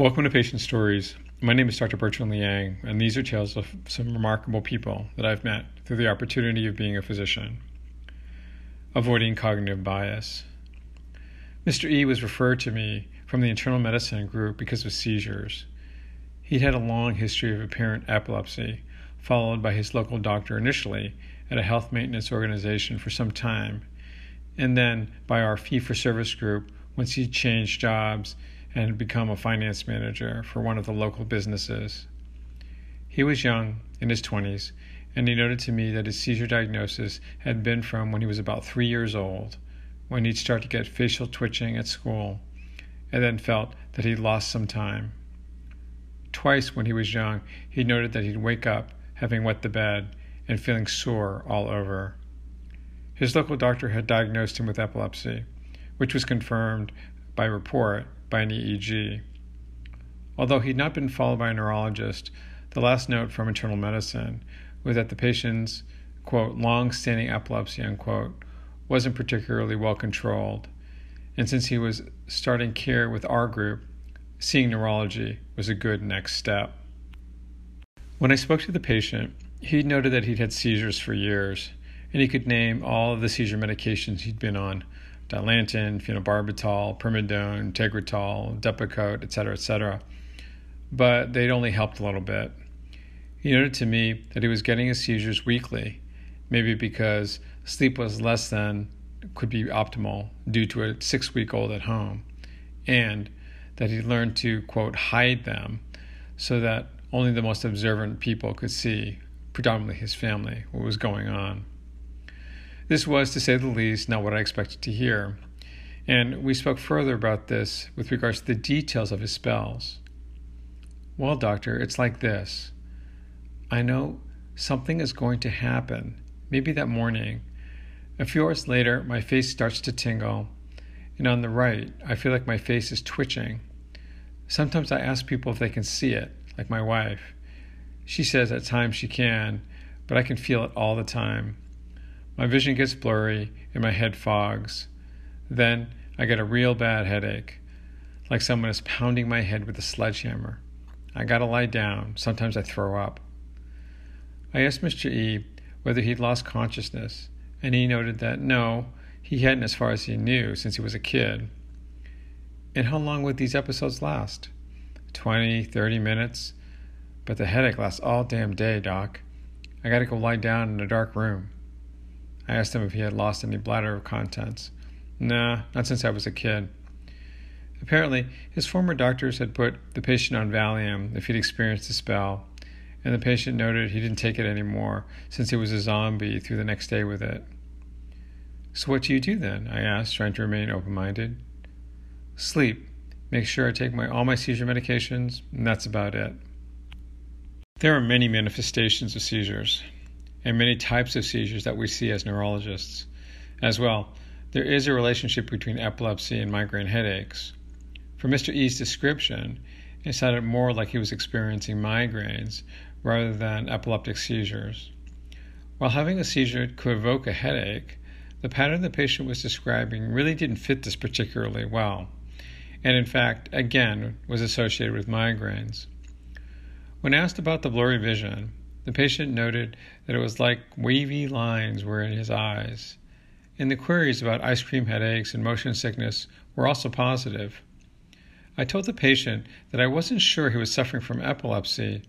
Welcome to Patient Stories. My name is Dr. Bertrand Liang, and these are tales of some remarkable people that I've met through the opportunity of being a physician. Avoiding cognitive bias. Mr. E was referred to me from the internal medicine group because of seizures. He'd had a long history of apparent epilepsy, followed by his local doctor initially at a health maintenance organization for some time, and then by our fee for service group once he changed jobs and become a finance manager for one of the local businesses. He was young, in his 20s, and he noted to me that his seizure diagnosis had been from when he was about three years old, when he'd start to get facial twitching at school, and then felt that he'd lost some time. Twice when he was young, he noted that he'd wake up having wet the bed and feeling sore all over. His local doctor had diagnosed him with epilepsy, which was confirmed by report by an EEG. Although he'd not been followed by a neurologist, the last note from internal medicine was that the patient's, quote, long standing epilepsy, unquote, wasn't particularly well controlled. And since he was starting care with our group, seeing neurology was a good next step. When I spoke to the patient, he noted that he'd had seizures for years, and he could name all of the seizure medications he'd been on Uh, Dilantin, phenobarbital, primidone, tegretol, depakote, etc., etc. But they'd only helped a little bit. He noted to me that he was getting his seizures weekly, maybe because sleep was less than could be optimal due to a six week old at home, and that he learned to, quote, hide them so that only the most observant people could see, predominantly his family, what was going on. This was, to say the least, not what I expected to hear. And we spoke further about this with regards to the details of his spells. Well, doctor, it's like this. I know something is going to happen, maybe that morning. A few hours later, my face starts to tingle, and on the right, I feel like my face is twitching. Sometimes I ask people if they can see it, like my wife. She says at times she can, but I can feel it all the time. My vision gets blurry and my head fogs. Then I get a real bad headache, like someone is pounding my head with a sledgehammer. I gotta lie down. Sometimes I throw up. I asked Mr. E whether he'd lost consciousness, and he noted that no, he hadn't as far as he knew since he was a kid. And how long would these episodes last? Twenty, thirty minutes? But the headache lasts all damn day, Doc. I gotta go lie down in a dark room. I asked him if he had lost any bladder contents. Nah, not since I was a kid. Apparently, his former doctors had put the patient on Valium if he'd experienced a spell, and the patient noted he didn't take it anymore since he was a zombie through the next day with it. So, what do you do then? I asked, trying to remain open minded. Sleep. Make sure I take my, all my seizure medications, and that's about it. There are many manifestations of seizures and many types of seizures that we see as neurologists. As well, there is a relationship between epilepsy and migraine headaches. From Mr. E's description, it sounded more like he was experiencing migraines rather than epileptic seizures. While having a seizure could evoke a headache, the pattern the patient was describing really didn't fit this particularly well, and in fact, again, was associated with migraines. When asked about the blurry vision, the patient noted that it was like wavy lines were in his eyes. And the queries about ice cream headaches and motion sickness were also positive. I told the patient that I wasn't sure he was suffering from epilepsy,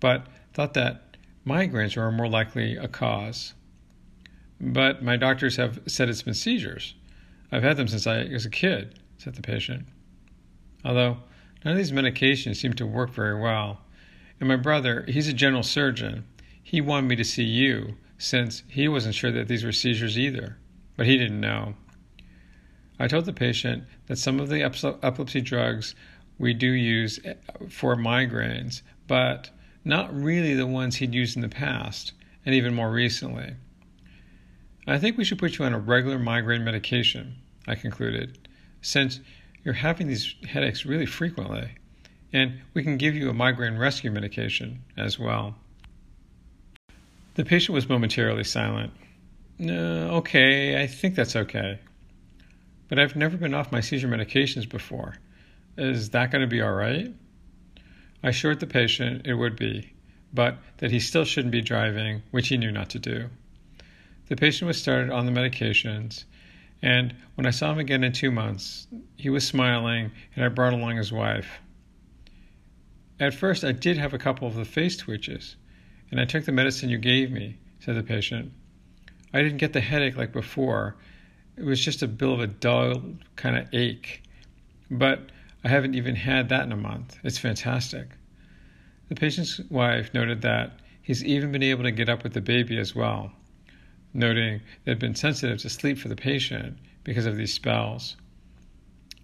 but thought that migraines were more likely a cause. But my doctors have said it's been seizures. I've had them since I was a kid, said the patient. Although none of these medications seem to work very well, and my brother, he's a general surgeon. He wanted me to see you since he wasn't sure that these were seizures either, but he didn't know. I told the patient that some of the epilepsy drugs we do use eh, for migraines, but not really the ones he'd used in the past, and even more recently. I think we should put you on a regular migraine medication, I concluded, since you're having these headaches really frequently and we can give you a migraine rescue medication as well. The patient was momentarily silent. Uh, okay, I think that's okay. But I've never been off my seizure medications before. Is that going to be all right? I assured the patient it would be, but that he still shouldn't be driving, which he knew not to do. The patient was started on the medications, and when I saw him again in two months, he was smiling, and I brought along his wife. At first, I did have a couple of the face twitches, and I took the medicine you gave me, said the patient. I didn't get the headache like before. It was just a bit of a dull kind of ache. But I haven't even had that in a month. It's fantastic. The patient's wife noted that he's even been able to get up with the baby as well, noting they had been sensitive to sleep for the patient because of these spells.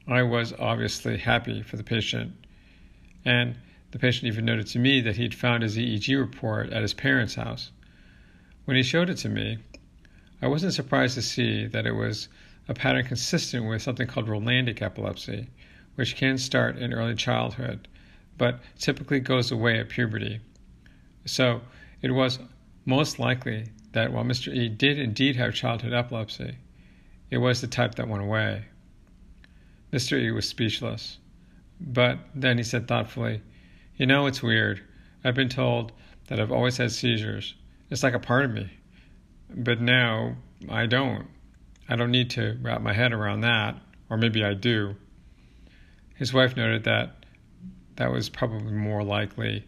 I was obviously happy for the patient, and the patient even noted to me that he'd found his EEG report at his parents' house. When he showed it to me, I wasn't surprised to see that it was a pattern consistent with something called Rolandic epilepsy, which can start in early childhood, but typically goes away at puberty. So it was most likely that while Mr. E did indeed have childhood epilepsy, it was the type that went away. Mr. E was speechless, but then he said thoughtfully, You know, it's weird. I've been told that I've always had seizures. It's like a part of me. But now I don't. I don't need to wrap my head around that, or maybe I do. His wife noted that that was probably more likely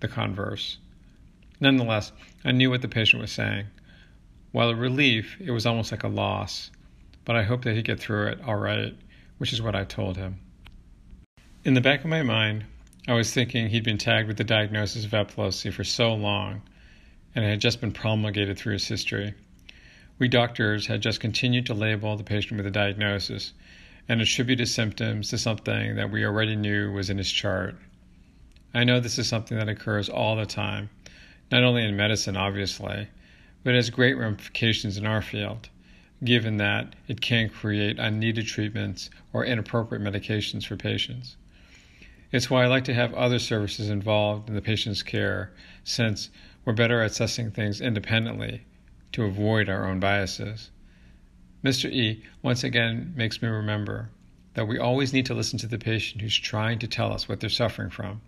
the converse. Nonetheless, I knew what the patient was saying. While a relief, it was almost like a loss, but I hoped that he'd get through it all right, which is what I told him. In the back of my mind, I was thinking he'd been tagged with the diagnosis of epilepsy for so long, and it had just been promulgated through his history. We doctors had just continued to label the patient with a diagnosis and attribute his symptoms to something that we already knew was in his chart. I know this is something that occurs all the time, not only in medicine, obviously, but it has great ramifications in our field, given that it can create unneeded treatments or inappropriate medications for patients. It's why I like to have other services involved in the patient's care, since we're better at assessing things independently to avoid our own biases. Mr. E once again makes me remember that we always need to listen to the patient who's trying to tell us what they're suffering from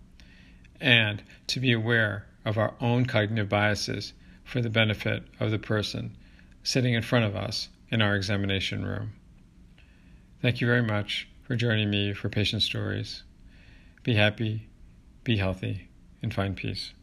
and to be aware of our own cognitive biases for the benefit of the person sitting in front of us in our examination room. Thank you very much for joining me for Patient Stories. Be happy, be healthy, and find peace.